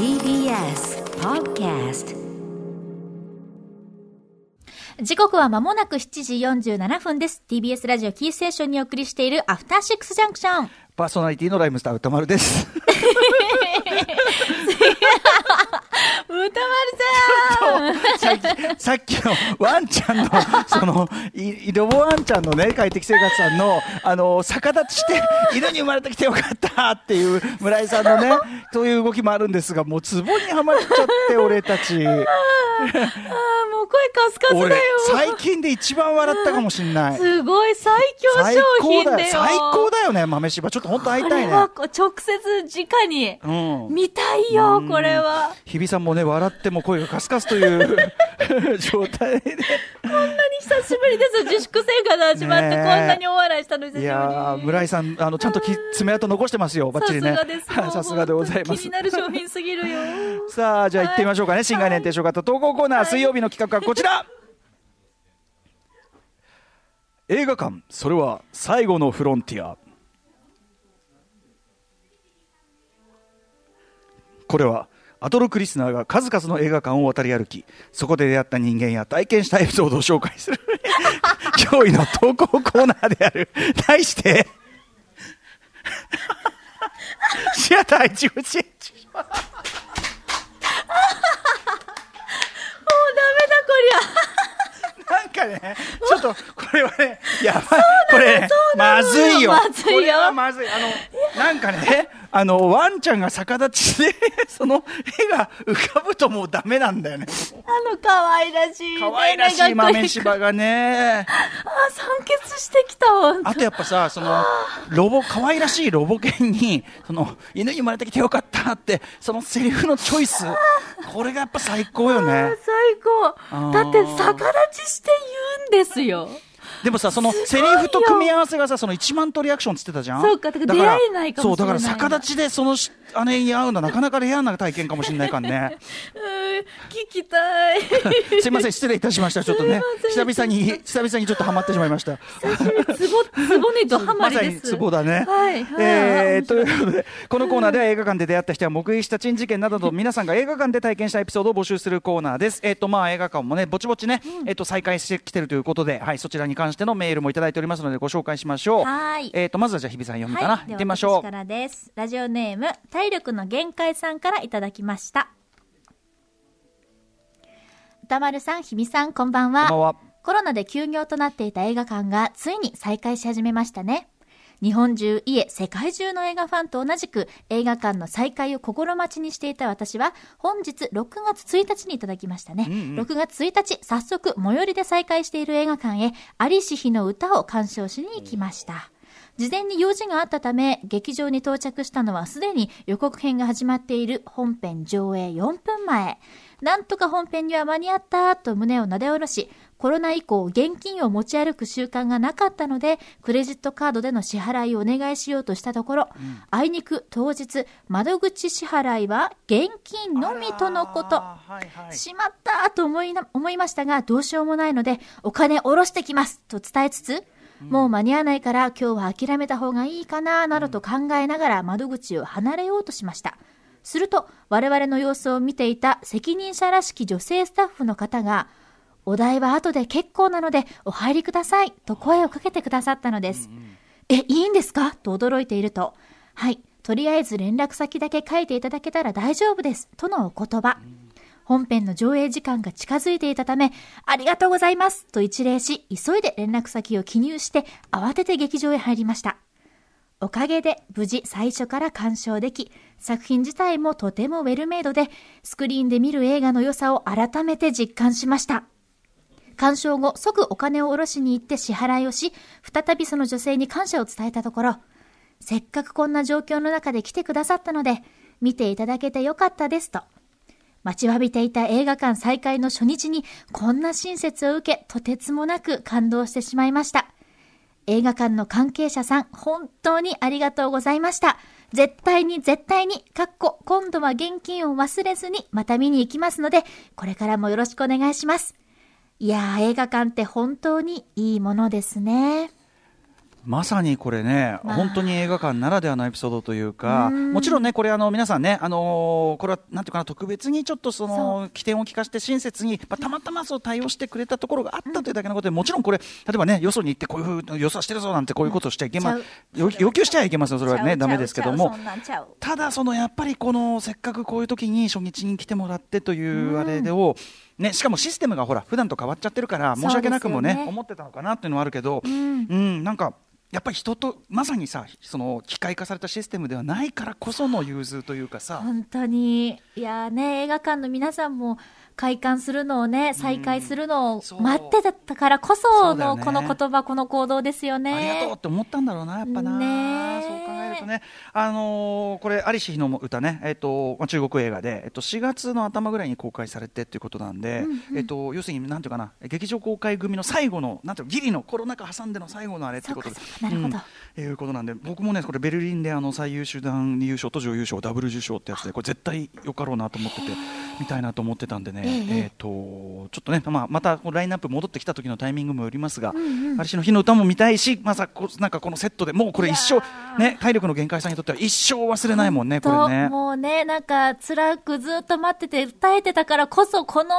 TBS Podcast 時刻は間もなく7時47分です。TBS ラジオキーステーションにお送りしているアフターシックスジャンクション。パーソナリティのライムスター歌丸です。歌丸さんさっきさっきのワンちゃんの、その、いロボワンちゃんのね、快適生活さんの、あの、逆立ちして、犬に生まれてきてよかったっていう村井さんのね、そういう動きもあるんですが、もうツボにはまっちゃって、俺たち。あーもう声カスカスだ俺よ。、最近で一番笑ったかもしんない。すごい最強最商。品だよ。最高だよね、豆柴。ちょっと本当会いたいね。直接直にうん。見たいよ、これは。日比さんもね、笑っても声がカスカスという 状態で。こんなに久しぶりです。自粛生活始まって、こんなに大笑いしたの久しぶりいに。やー、村井さん、あの、ちゃんとき爪痕残してますよ、バッチリね。さすがで ございます気に。なる商品すぎるよ。さあ、じゃあ行ってみましょうかね。新概念提唱型投稿コーナー、水曜日の企画はこちら映画館、それは最後のフロンティア。これは、アトロクリスナーが数々の映画館を渡り歩き、そこで出会った人間や体験したエピソードを紹介する、驚異の投稿コーナーである。題して、シアター一口エッジ。もうダメだ、こりゃ。なんかね、ちょっと、これはね、やばい。これね、まずいよ。まずいよこれはまずい。あの、なんかね、あの、ワンちゃんが逆立ちして、その絵が浮かぶともうダメなんだよね。あの可愛らしい、ね。可愛らしい豆柴がね。あ、酸欠してきた、ほんとあとやっぱさ、その、ロボ、可愛らしいロボ犬に、その、犬に生まれてきてよかったって、そのセリフのチョイス、これがやっぱ最高よね。最高。だって逆立ちして言うんですよ。でもさ、そのセリフと組み合わせがさ、その1万とリアクションつってたじゃん？そうかだから出会えないかもしれないそう、だから逆立ちでそのし姉に会うのはなかなかレアな体験かもしれないからね。聞きたい。すいません、失礼いたしました。ちょっとね、久々に、久々にちょっとハマってしまいました。ツボ、ツボにドハマまさにりです。ツボだね。はいはいえーということで、このコーナーでは映画館で出会った人や目撃した珍事件などと皆さんが映画館で体験したエピソードを募集するコーナーです。えっ、と、まあ映画館もね、ぼちぼちね、えっ、と、再開してきてるということで、はい、そちらに関してのメールもいただいておりますので、ご紹介しましょう。はいえっ、と、まずはじゃあ日比さん読むかな。はい、行ってみましょうでは私か。らです。ラジオネーム、体力の限界さんからいただきました。歌丸さん、日比さん、こんばんは。こんばんはコロナで休業となっていた映画館がついに再開し始めましたね。日本中、いえ、世界中の映画ファンと同じく映画館の再開を心待ちにしていた私は、本日6月1日にいただきましたね。6月1日、早速、最寄りで再開している映画館へ、アリシヒの歌を鑑賞しに行きました。事前に用事があったため、劇場に到着したのはすでに予告編が始まっている本編上映4分前。なんとか本編には間に合ったと胸をなで下ろし、コロナ以降現金を持ち歩く習慣がなかったので、クレジットカードでの支払いをお願いしようとしたところ、あいにく当日、窓口支払いは現金のみとのこと。はいはいしまったと思いな思いましたが、どうしようもないので、お金下ろしてきますと伝えつつ、もう間に合わないから今日は諦めた方がいいかな、などと考えながら窓口を離れようとしました。すると、我々の様子を見ていた責任者らしき女性スタッフの方が、お代は後で結構なのでお入りくださいと声をかけてくださったのです。え、いいんですか？と驚いていると、はい、とりあえず連絡先だけ書いていただけたら大丈夫です。とのお言葉。本編の上映時間が近づいていたため、ありがとうございますと一礼し、急いで連絡先を記入して、慌てて劇場へ入りました。おかげで無事最初から鑑賞でき、作品自体もとてもウェルメイドで、スクリーンで見る映画の良さを改めて実感しました。鑑賞後、即お金を下ろしに行って支払いをし、再びその女性に感謝を伝えたところ、せっかくこんな状況の中で来てくださったので、見ていただけてよかったですと。待ちわびていた映画館再開の初日にこんな親切を受け、とてつもなく感動してしまいました。映画館の関係者さん、本当にありがとうございました。絶対に絶対に、かっこ、今度は現金を忘れずにまた見に行きますので、これからもよろしくお願いします。いやー、映画館って本当にいいものですね。まさにこれね、まあ。本当に映画館ならではのエピソードというか、うん。もちろんね、これ、あの皆さんね、あのーこれはなんていうかな、特別にちょっとそその起点を聞かせて、親切に、まあ、たまたまそう対応してくれたところがあったというだけのことで、もちろんこれ、例えばね、よそに行って、こういうふうよそはしてるぞなんて、こういうことをしちゃいけま要要求しちゃいけませんよ、それはね、だめですけども。ただ、そのやっぱりこのせっかくこういう時に初日に来てもらってというあれでを、ね、しかもシステムがほら普段と変わっちゃってるから申し訳なくもねね思ってたのかなっていうのはあるけど、ん。うん、なんかやっぱり人とまさにさその機械化されたシステムではないからこその融通というかさ、本当に。いやーね、映画館の皆さんも開館するのをね、再開するのを待ってたからこそのこの言葉、この行動ですよね。ありがとうって思ったんだろうな、やっぱな、ねえ。そう考えるとね、あのーこれ、アリシヒの歌ね、えっとまあ、中国映画で、えっと、4月の頭ぐらいに公開されてっていうことなんで、えっと、要するに、なんていうかな、劇場公開組の最後の、なんていうのギリのコロナ禍挟んでの最後のあれってことで。なるほど。うん。いうことなんで、僕もね、これ、ベルリンであの最優秀男優賞と女優賞、ダブル受賞ってやつで、これ、絶対よかろうなと思ってて、見たいなと思ってたんでね、えええっと、ちょっとね、まあ、またラインナップ戻ってきた時のタイミングもよりますが、アリシの日の歌も見たいし、まさこうなんかこのセットでもうこれ一生ね、体力の限界さんにとっては一生忘れないもんね、これとね。もうね、なんか辛くずっと待ってて歌えてたからこそ、この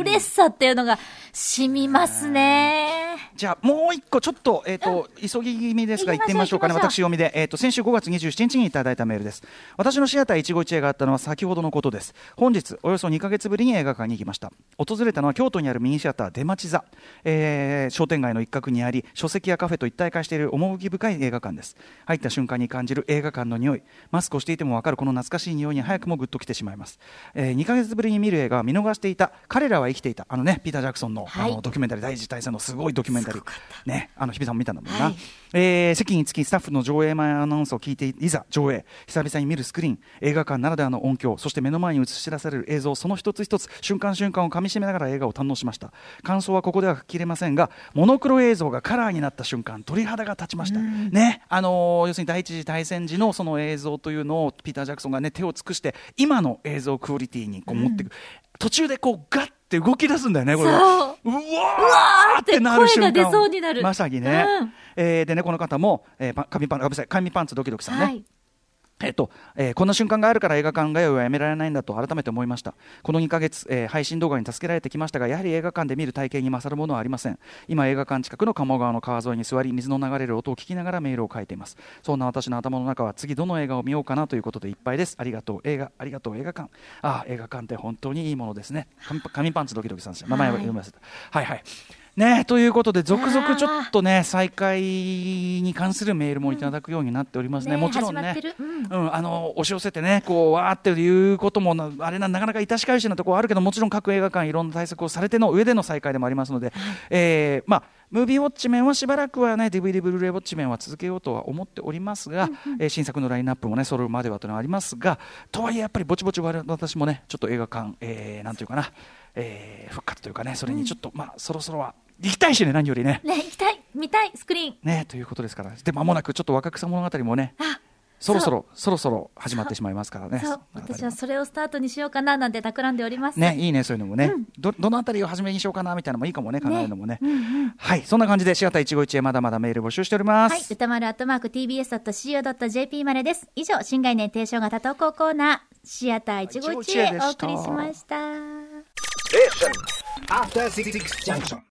嬉しさっていうのが染みますね。じゃあもう一個ちょっと,、えーと急ぎ気味ですが行きましょう行ってみましょうかね。私読みで、えー、と先週5月27日にいただいたメールです。私のシアター一期一会があったのは先ほどのことです。本日およそ2ヶ月ぶりに映画館に行きました。訪れたのは京都にあるミニシアター出町座、えー商店街の一角にあり書籍やカフェと一体化している趣深い映画館です。入った瞬間に感じる映画館の匂い。マスクをしていても分かるこの懐かしい匂いに早くもグッときてしまいます、え2ヶ月ぶりに見る映画は見逃していた彼らは生きていたあのねピーター・ジャクソンの,、はい。あのドキュメンタリー第一次大戦のすごいドキュメンタリーねあの日比さんも見たんだもんな、はい。えー席につきスタッフの上映前アナウンスを聞いていざ上映。久々に見るスクリーン。映画館ならではの音響。そして目の前に映し出される映像その一つ一つ。瞬間瞬間をかみしめながら映画を堪能しました。感想はここでは切れませんがモノクロ映像がカラーになった瞬間鳥肌が立ちました、ねあのー要するに第一次大戦時のその映像というのをピーター・ジャクソンがね手を尽くして今の映像クオリティにこう持っていく、途中でこうガッて動き出すんだよねこれう。うわーってなる瞬間。声が出そうになる。まさにね、うん。えーでねこの方も、えー、パ紙パンごめんなさい。紙パンツドキドキさんね、はい。えっとえーこんな瞬間があるから映画館通いはやめられないんだと改めて思いました。この2ヶ月、えー配信動画に助けられてきましたがやはり映画館で見る体験に勝るものはありません。今映画館近くの鴨川の川沿いに座り水の流れる音を聞きながらメールを書いています。そんな私の頭の中は次どの映画を見ようかなということでいっぱいです。ありがとう。映画ありがとう。映画館。ああ映画館って本当にいいものですね。紙パンツドキドキさんです名前を読みませた。はいはいねということで続々ちょっとね再開に関するメールもいただくようになっておりますね、ねもちろんね。うんうん、あの押し寄せてね、こうわーっていうこともな、あれな、なかなか致し返しなところはあるけど、もちろん各映画館、いろんな対策をされての上での再開でもありますので、えーまあ、ムービーウォッチメンはしばらくはね、DVD ブルーレイウォッチメンは続けようとは思っておりますが、えー新作のラインナップもね、揃うまではというのはありますが、とはいえ、やっぱりぼちぼち私もね、ちょっと映画館、えーなんていうかな、えー復活というかね、それにちょっと、まあ、そろそろは行きたいしね、何よりね。ね、行きたい、見たい、スクリーン。ね、ということですから、で、間もなくちょっと若草物語もね、あ、そろそろ、そろそろ始まってしまいますからね。私はそれをスタートにしようかななんて企んでおります。ね、いいね、そういうのもね、どどのあたりを初めにしようかなみたいなのもいいかもね、考えるのもね。うんうんはい、そんな感じで、シアター一期一会まだまだメール募集しております。はい。歌丸アットマーク tbs.co.jp までです。以上、新概念提唱型投稿コーナー、シアター一期一会お送りしました。After Six Junction.